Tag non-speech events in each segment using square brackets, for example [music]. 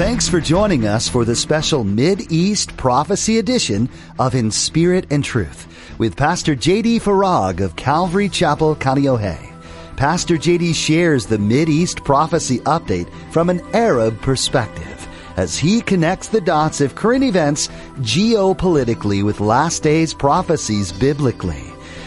Thanks for joining us for the special Mid-East Prophecy edition of In Spirit and Truth with Pastor J.D. Farag of Calvary Chapel, Kaneohe. Pastor J.D. shares the Mid-East Prophecy update from an Arab perspective as he connects the dots of current events geopolitically with last days prophecies biblically.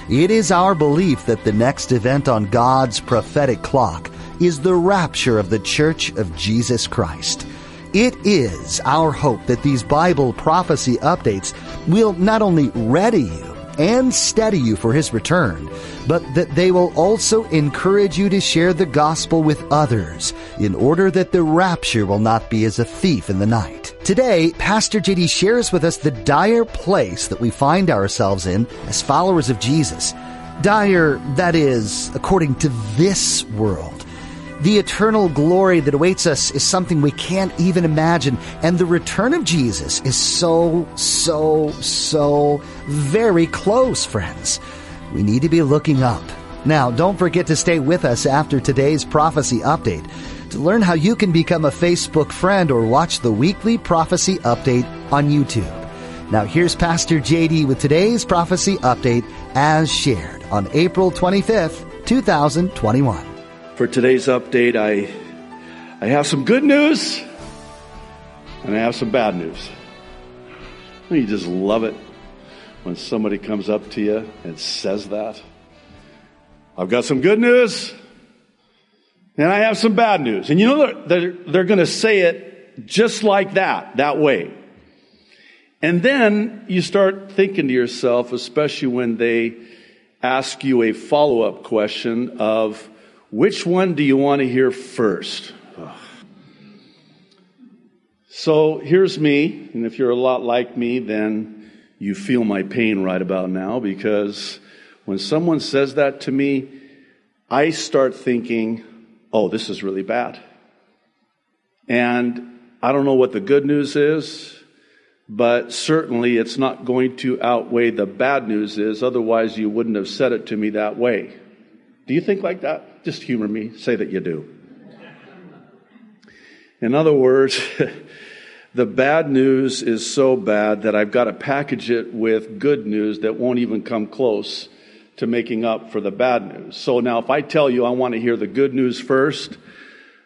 It is our belief that the next event on God's prophetic clock is the rapture of the Church of Jesus Christ. It is our hope that these Bible prophecy updates will not only ready you and steady you for His return, but that they will also encourage you to share the gospel with others in order that the rapture will not be as a thief in the night. Today, Pastor JD shares with us the dire place that we find ourselves in as followers of Jesus. Dire, that is, according to this world. The eternal glory that awaits us is something we can't even imagine. And the return of Jesus is so, so, so very close, friends. We need to be looking up. Now, don't forget to stay with us after today's prophecy update to learn how you can become a Facebook friend or watch the weekly prophecy update on YouTube. Now, here's Pastor JD with today's prophecy update as shared on April 25th, 2021. For today's update, I, I have some good news and I have some bad news. You just love it when somebody comes up to you and says that. I've got some good news and I have some bad news. And you know, they're, they're going to say it just like that, that way. And then you start thinking to yourself, especially when they ask you a follow up question of, which one do you want to hear first? So here's me, and if you're a lot like me, then you feel my pain right about now because when someone says that to me, I start thinking, oh, this is really bad. And I don't know what the good news is, but certainly it's not going to outweigh the bad news is, otherwise you wouldn't have said it to me that way. Do you think like that? Just humor me. Say that you do. In other words, [laughs] the bad news is so bad that I've got to package it with good news that won't even come close to making up for the bad news. So now, if I tell you I want to hear the good news first,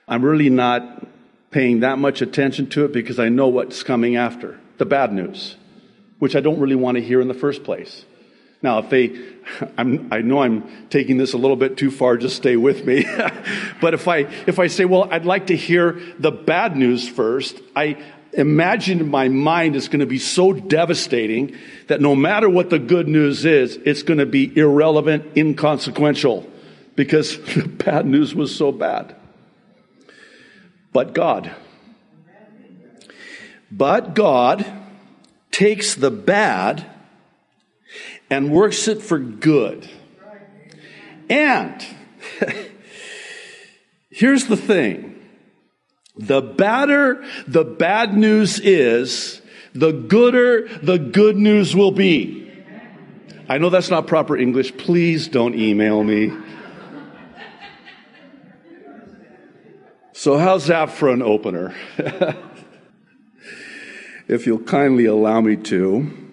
I'm really not paying that much attention to it because I know what's coming after the bad news, which I don't really want to hear in the first place. Now, if they, I'm, i know I'm taking this a little bit too far, just stay with me. [laughs] but if I, if I say, well, I'd like to hear the bad news first, I imagine in my mind it's going to be so devastating that no matter what the good news is, it's going to be irrelevant, inconsequential, because [laughs] the bad news was so bad. But God, but God takes the bad and works it for good. And [laughs] here's the thing. The badder the bad news is, the gooder the good news will be. I know that's not proper English. Please don't email me. So how's that for an opener? [laughs] if you'll kindly allow me to.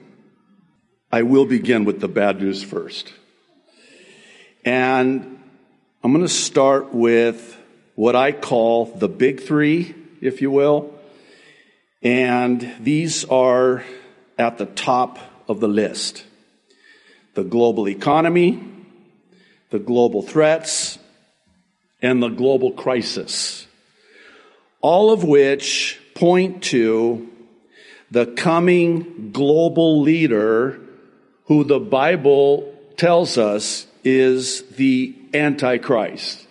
I will begin with the bad news first. And I'm going to start with what I call the big three, if you will. And these are at the top of the list the global economy, the global threats, and the global crisis. All of which point to the coming global leader who the Bible tells us is the Antichrist.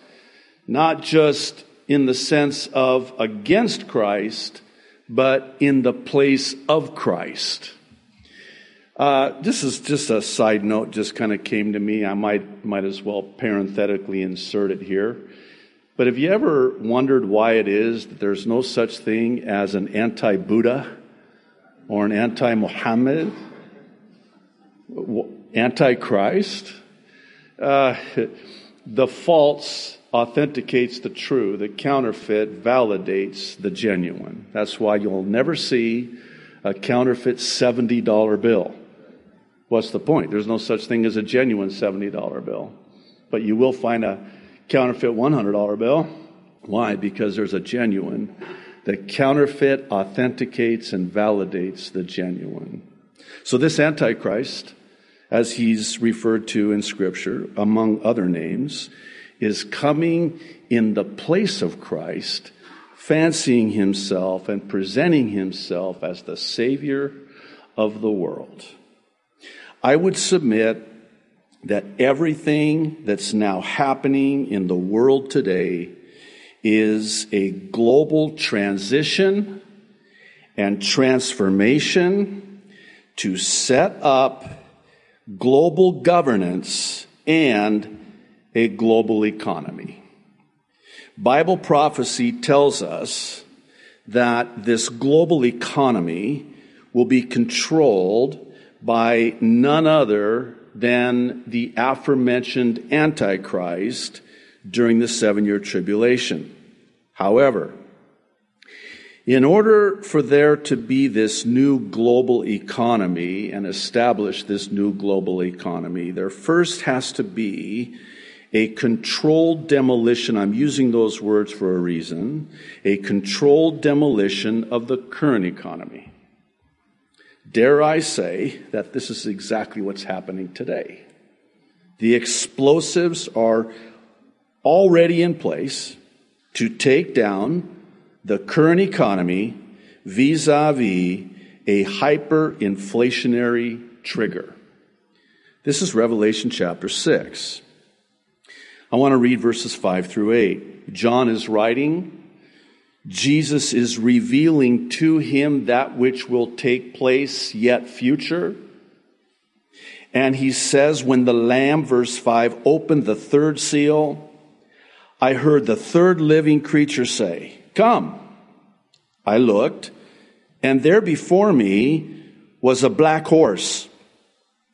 Not just in the sense of against Christ, but in the place of Christ. Uh, this is just a side note, just kind of came to me. I might, might as well parenthetically insert it here. But have you ever wondered why it is that there's no such thing as an anti Buddha or an anti Muhammad? Antichrist, uh, the false authenticates the true, the counterfeit validates the genuine. That's why you'll never see a counterfeit $70 bill. What's the point? There's no such thing as a genuine $70 bill. But you will find a counterfeit $100 bill. Why? Because there's a genuine. The counterfeit authenticates and validates the genuine. So this Antichrist, as he's referred to in Scripture, among other names, is coming in the place of Christ, fancying himself and presenting himself as the Savior of the world. I would submit that everything that's now happening in the world today is a global transition and transformation to set up global governance and a global economy. Bible prophecy tells us that this global economy will be controlled by none other than the aforementioned Antichrist during the seven year tribulation. However, in order for there to be this new global economy and establish this new global economy, there first has to be a controlled demolition. I'm using those words for a reason. A controlled demolition of the current economy. Dare I say that this is exactly what's happening today? The explosives are already in place to take down the current economy vis a vis a hyperinflationary trigger. This is Revelation chapter 6. I want to read verses 5 through 8. John is writing. Jesus is revealing to him that which will take place yet future. And he says, when the Lamb, verse 5, opened the third seal, I heard the third living creature say, Come. I looked, and there before me was a black horse.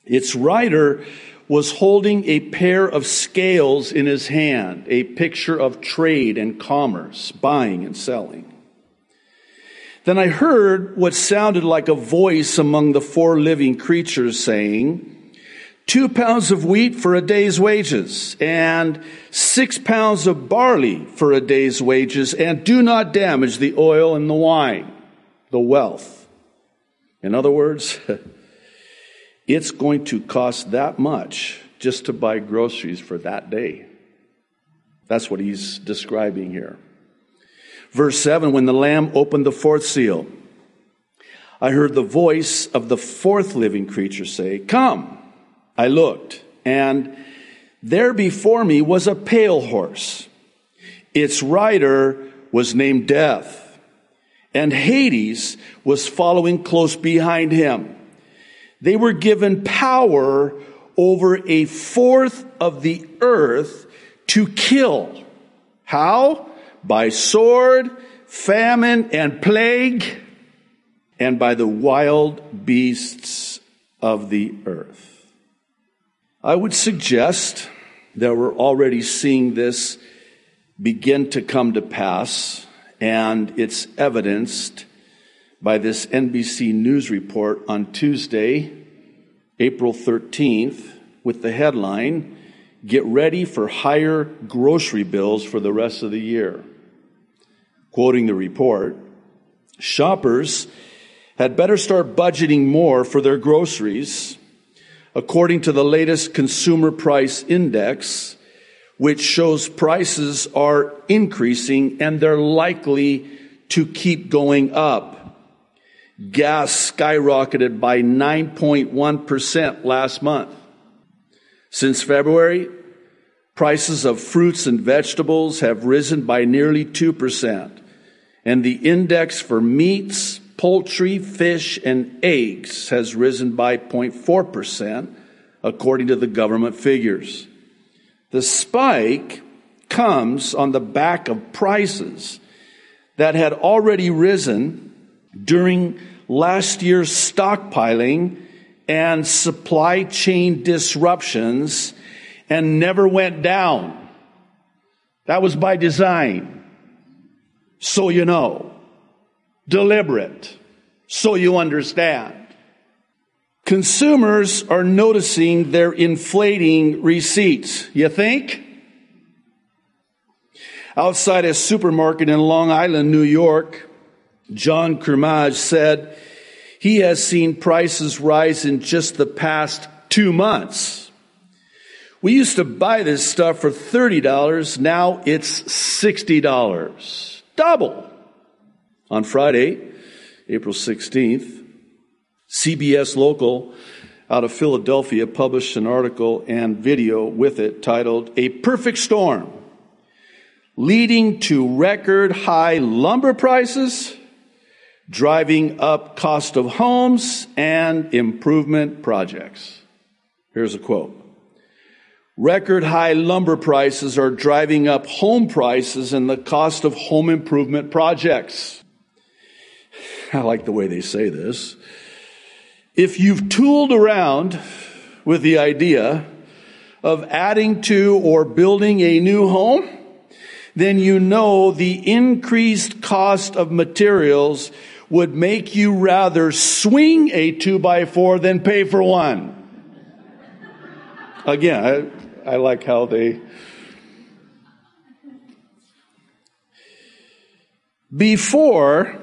Its rider was holding a pair of scales in his hand, a picture of trade and commerce, buying and selling. Then I heard what sounded like a voice among the four living creatures saying, Two pounds of wheat for a day's wages, and six pounds of barley for a day's wages, and do not damage the oil and the wine, the wealth. In other words, [laughs] It's going to cost that much just to buy groceries for that day. That's what he's describing here. Verse 7 When the Lamb opened the fourth seal, I heard the voice of the fourth living creature say, Come. I looked, and there before me was a pale horse. Its rider was named Death, and Hades was following close behind him. They were given power over a fourth of the earth to kill. How? By sword, famine, and plague, and by the wild beasts of the earth. I would suggest that we're already seeing this begin to come to pass, and it's evidenced by this NBC News report on Tuesday, April 13th, with the headline Get Ready for Higher Grocery Bills for the Rest of the Year. Quoting the report, shoppers had better start budgeting more for their groceries. According to the latest consumer price index, which shows prices are increasing and they're likely to keep going up. Gas skyrocketed by 9.1% last month. Since February, prices of fruits and vegetables have risen by nearly 2%, and the index for meats, poultry, fish, and eggs has risen by 0.4%, according to the government figures. The spike comes on the back of prices that had already risen during last year's stockpiling and supply chain disruptions and never went down. That was by design. So you know. Deliberate. So you understand. Consumers are noticing their inflating receipts. You think? Outside a supermarket in Long Island, New York, John Kermage said he has seen prices rise in just the past two months. We used to buy this stuff for $30. Now it's $60. Double. On Friday, April 16th, CBS Local out of Philadelphia published an article and video with it titled A Perfect Storm, leading to record high lumber prices, driving up cost of homes and improvement projects. Here's a quote. Record high lumber prices are driving up home prices and the cost of home improvement projects. [laughs] I like the way they say this. If you've tooled around with the idea of adding to or building a new home, then you know the increased cost of materials would make you rather swing a two by four than pay for one. Again, I, I like how they. Before,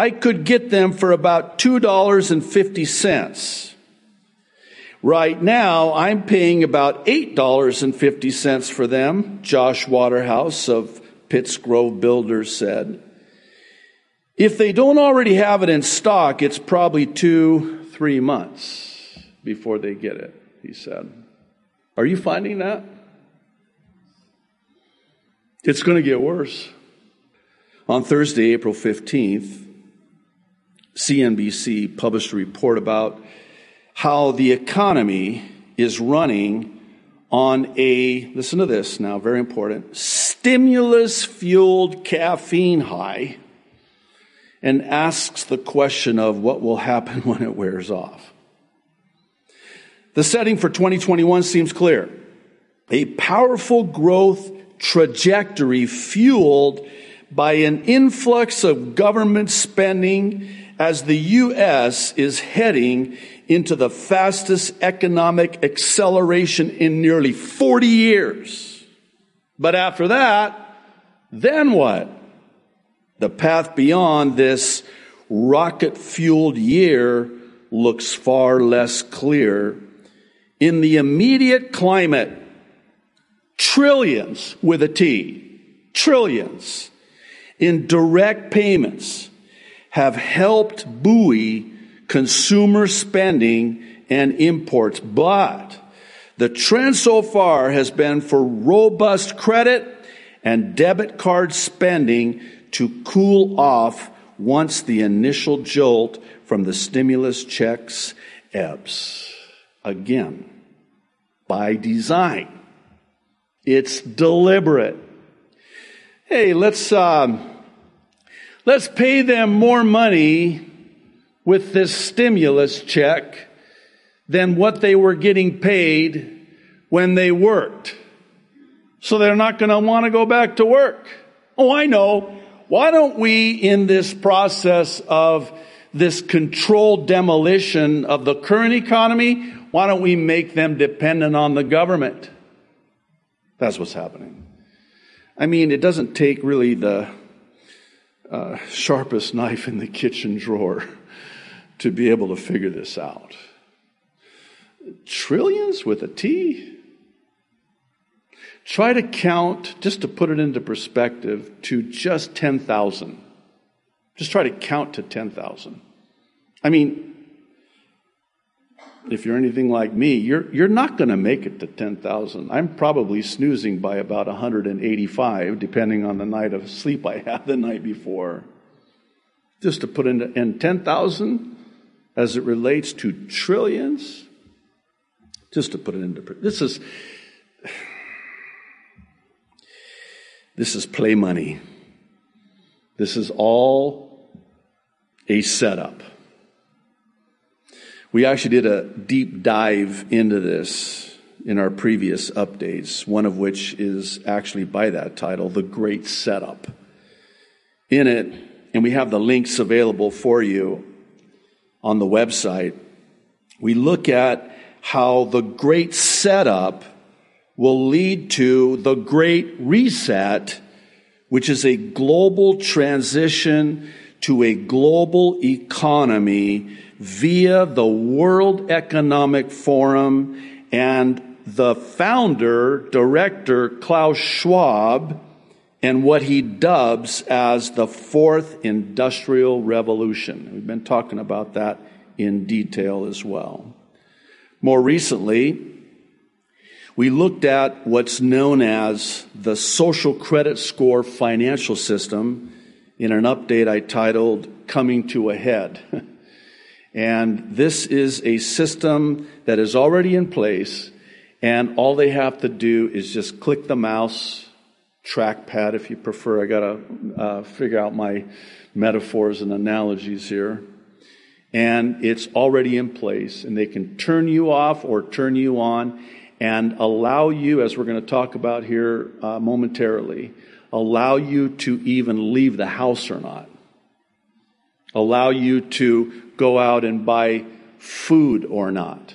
I could get them for about $2.50. Right now, I'm paying about $8.50 for them, Josh Waterhouse of Pitts Grove Builders said. If they don't already have it in stock, it's probably two, three months before they get it, he said. Are you finding that? It's going to get worse. On Thursday, April 15th, CNBC published a report about how the economy is running on a, listen to this now, very important, stimulus fueled caffeine high and asks the question of what will happen [laughs] when it wears off. The setting for 2021 seems clear. A powerful growth trajectory fueled by an influx of government spending as the U.S. is heading into the fastest economic acceleration in nearly 40 years. But after that, then what? The path beyond this rocket fueled year looks far less clear. In the immediate climate, trillions with a T, trillions in direct payments have helped buoy consumer spending and imports. But the trend so far has been for robust credit and debit card spending to cool off once the initial jolt from the stimulus checks ebbs. Again, by design. It's deliberate. Hey, let's, um, let's pay them more money with this stimulus check than what they were getting paid when they worked. So they're not going to want to go back to work. Oh, I know. Why don't we, in this process of this controlled demolition of the current economy, why don't we make them dependent on the government? That's what's happening. I mean, it doesn't take really the uh, sharpest knife in the kitchen drawer to be able to figure this out. Trillions with a T? Try to count, just to put it into perspective, to just 10,000. Just try to count to 10,000. I mean, if you're anything like me, you're, you're not going to make it to 10,000. I'm probably snoozing by about 185, depending on the night of sleep I had the night before. Just to put into, and 10,000 as it relates to trillions, just to put it into, this is, this is play money. This is all a setup. We actually did a deep dive into this in our previous updates, one of which is actually by that title, The Great Setup. In it, and we have the links available for you on the website, we look at how the great setup will lead to the great reset, which is a global transition to a global economy via the World Economic Forum and the founder, director, Klaus Schwab, and what he dubs as the fourth industrial revolution. We've been talking about that in detail as well. More recently, we looked at what's known as the social credit score financial system in an update I titled Coming to a Head. [laughs] and this is a system that is already in place, and all they have to do is just click the mouse, trackpad if you prefer. I got to uh, figure out my metaphors and analogies here. And it's already in place, and they can turn you off or turn you on and allow you, as we're going to talk about here uh, momentarily, allow you to even leave the house or not. Allow you to go out and buy food or not.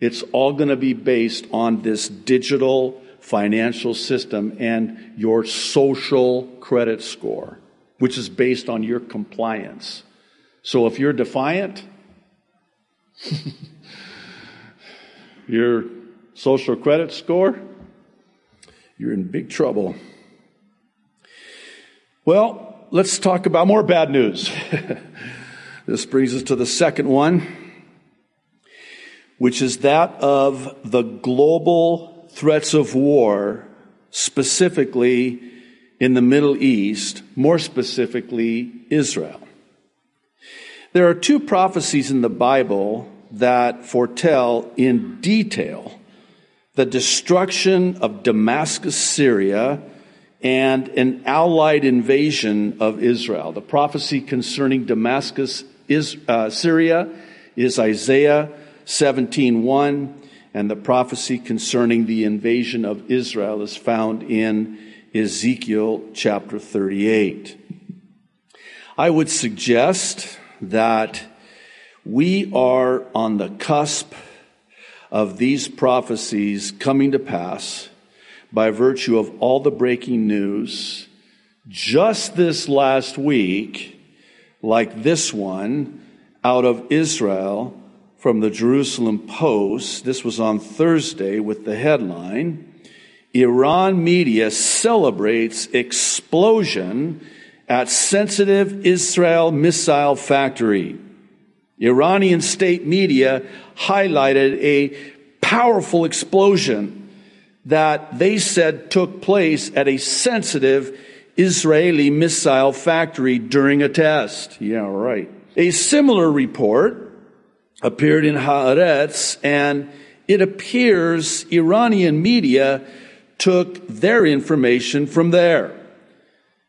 It's all going to be based on this digital financial system and your social credit score, which is based on your compliance. So if you're defiant, [laughs] your social credit score, you're in big trouble. Well, let's talk about more bad news. [laughs] this brings us to the second one, which is that of the global threats of war, specifically in the Middle East, more specifically Israel. There are two prophecies in the Bible that foretell in detail the destruction of Damascus, Syria, and an allied invasion of Israel. The prophecy concerning Damascus, is, uh, Syria, is Isaiah 17:1, and the prophecy concerning the invasion of Israel is found in Ezekiel chapter 38. I would suggest that we are on the cusp of these prophecies coming to pass by virtue of all the breaking news just this last week, like this one out of Israel from the Jerusalem Post. This was on Thursday with the headline Iran media celebrates explosion at sensitive Israel missile factory. Iranian state media highlighted a powerful explosion that they said took place at a sensitive Israeli missile factory during a test. Yeah, right. A similar report appeared in Haaretz and it appears Iranian media took their information from there.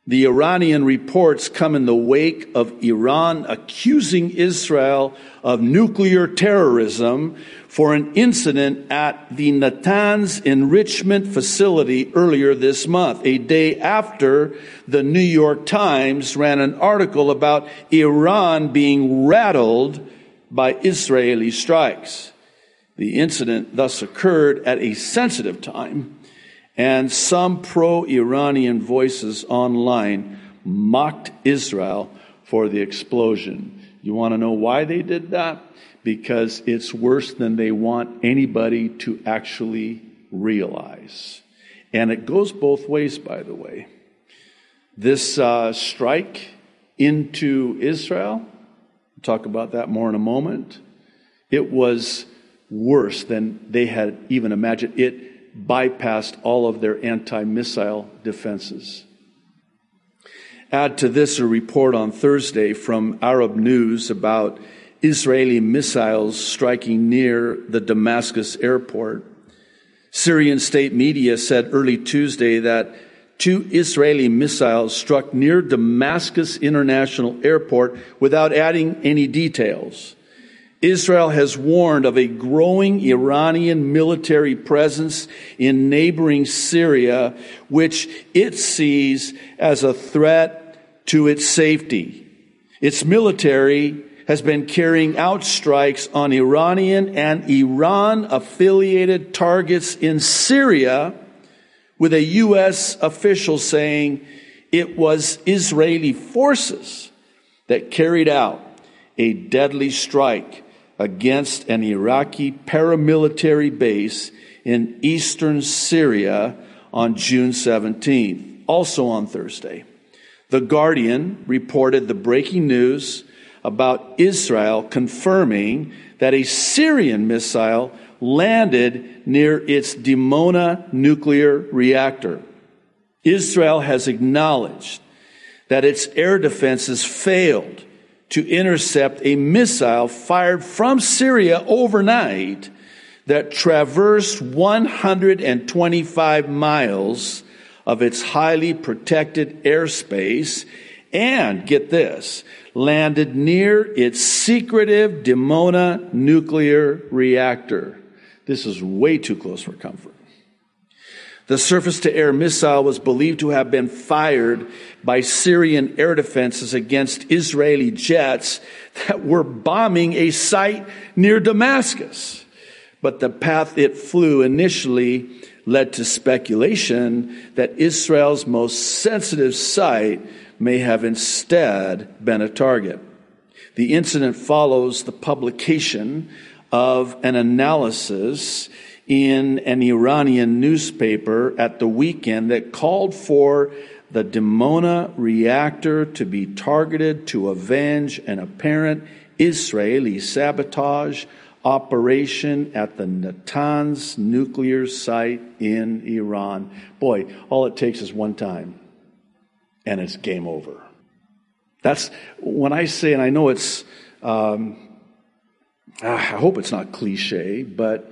The Iranian reports come in the wake of Iran accusing Israel of nuclear terrorism for an incident at the Natanz enrichment facility earlier this month, a day after the New York Times ran an article about Iran being rattled by Israeli strikes. The incident thus occurred at a sensitive time and some pro Iranian voices online mocked Israel for the explosion. You want to know why they did that? Because it's worse than they want anybody to actually realize. And it goes both ways, by the way. This uh, strike into Israel, we'll talk about that more in a moment, it was worse than they had even imagined. It bypassed all of their anti missile defenses. Add to this a report on Thursday from Arab News about Israeli missiles striking near the Damascus airport. Syrian state media said early Tuesday that two Israeli missiles struck near Damascus International Airport without adding any details. Israel has warned of a growing Iranian military presence in neighboring Syria, which it sees as a threat to its safety. Its military has been carrying out strikes on Iranian and Iran affiliated targets in Syria, with a U.S. official saying it was Israeli forces that carried out a deadly strike against an Iraqi paramilitary base in eastern Syria on June 17th, also on Thursday. The Guardian reported the breaking news about Israel confirming that a Syrian missile landed near its Dimona nuclear reactor. Israel has acknowledged that its air defenses failed to intercept a missile fired from Syria overnight that traversed 125 miles of its highly protected airspace and, get this, landed near its secretive Dimona nuclear reactor. This is way too close for comfort. The surface to air missile was believed to have been fired by Syrian air defenses against Israeli jets that were bombing a site near Damascus. But the path it flew initially led to speculation that Israel's most sensitive site may have instead been a target. The incident follows the publication of an analysis in an Iranian newspaper at the weekend that called for the Dimona reactor to be targeted to avenge an apparent Israeli sabotage operation at the Natanz nuclear site in Iran. Boy, all it takes is one time and it's game over. That's when I say, and I know it's, um, I hope it's not cliche, but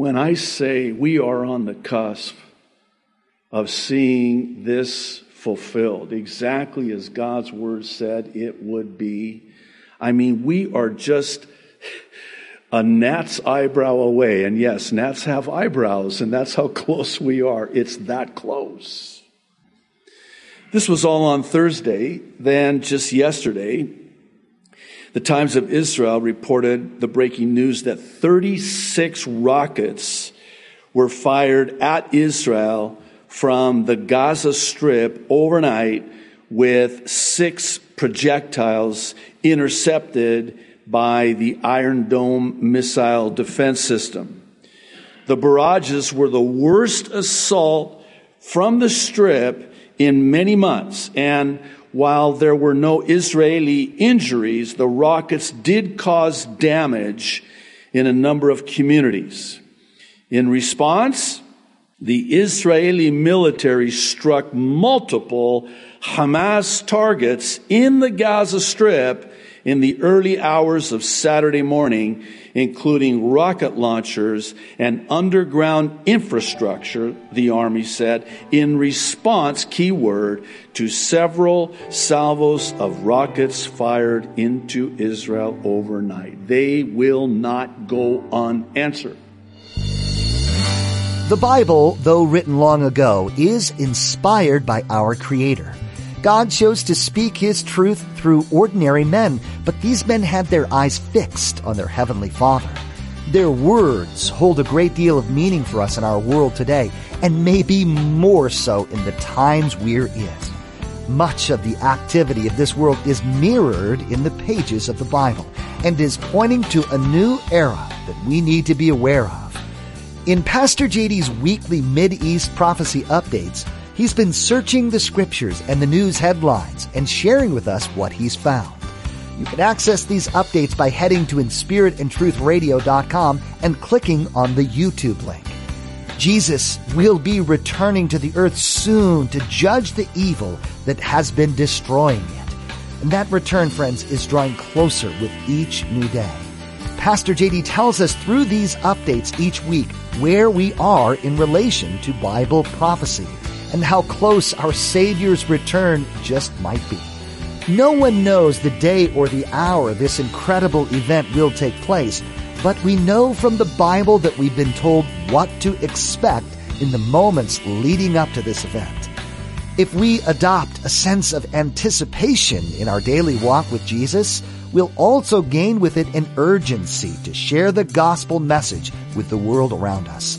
when I say we are on the cusp of seeing this fulfilled exactly as God's word said it would be, I mean, we are just a gnat's eyebrow away. And yes, gnats have eyebrows, and that's how [laughs] close we are. It's that close. This was all on Thursday. Then, just yesterday, the Times of Israel reported the breaking news that 36 rockets were fired at Israel from the Gaza Strip overnight with six projectiles intercepted by the Iron Dome missile defense system. The barrages were the worst assault from the Strip in many months, and while there were no Israeli injuries, the rockets did cause damage in a number of communities. In response, the Israeli military struck multiple Hamas targets in the Gaza Strip in the early hours of Saturday morning, including rocket launchers and underground infrastructure, the Army said, in response, keyword, to several salvos of rockets fired into Israel overnight. They will not go unanswered. The Bible, though written long ago, is inspired by our Creator. God chose to speak His truth through ordinary men, but these men had their eyes fixed on their Heavenly Father. Their words hold a great deal of meaning for us in our world today, and maybe more so in the times we're in. Much of the activity of this world is mirrored in the pages of the Bible and is pointing to a new era that we need to be aware of. In Pastor JD's weekly Mid-East prophecy updates, He's been searching the scriptures and the news headlines and sharing with us what he's found. You can access these updates by heading to inspiritandtruthradio.com and clicking on the YouTube link. Jesus will be returning to the earth soon to judge the evil that has been destroying it. And that return, friends, is drawing closer with each new day. Pastor JD tells us through these updates each week where we are in relation to Bible prophecy and how close our Savior's return just might be. No one knows the day or the hour this incredible event will take place, but we know from the Bible that we've been told what to expect in the moments leading up to this event. If we adopt a sense of anticipation in our daily walk with Jesus, we'll also gain with it an urgency to share the gospel message with the world around us.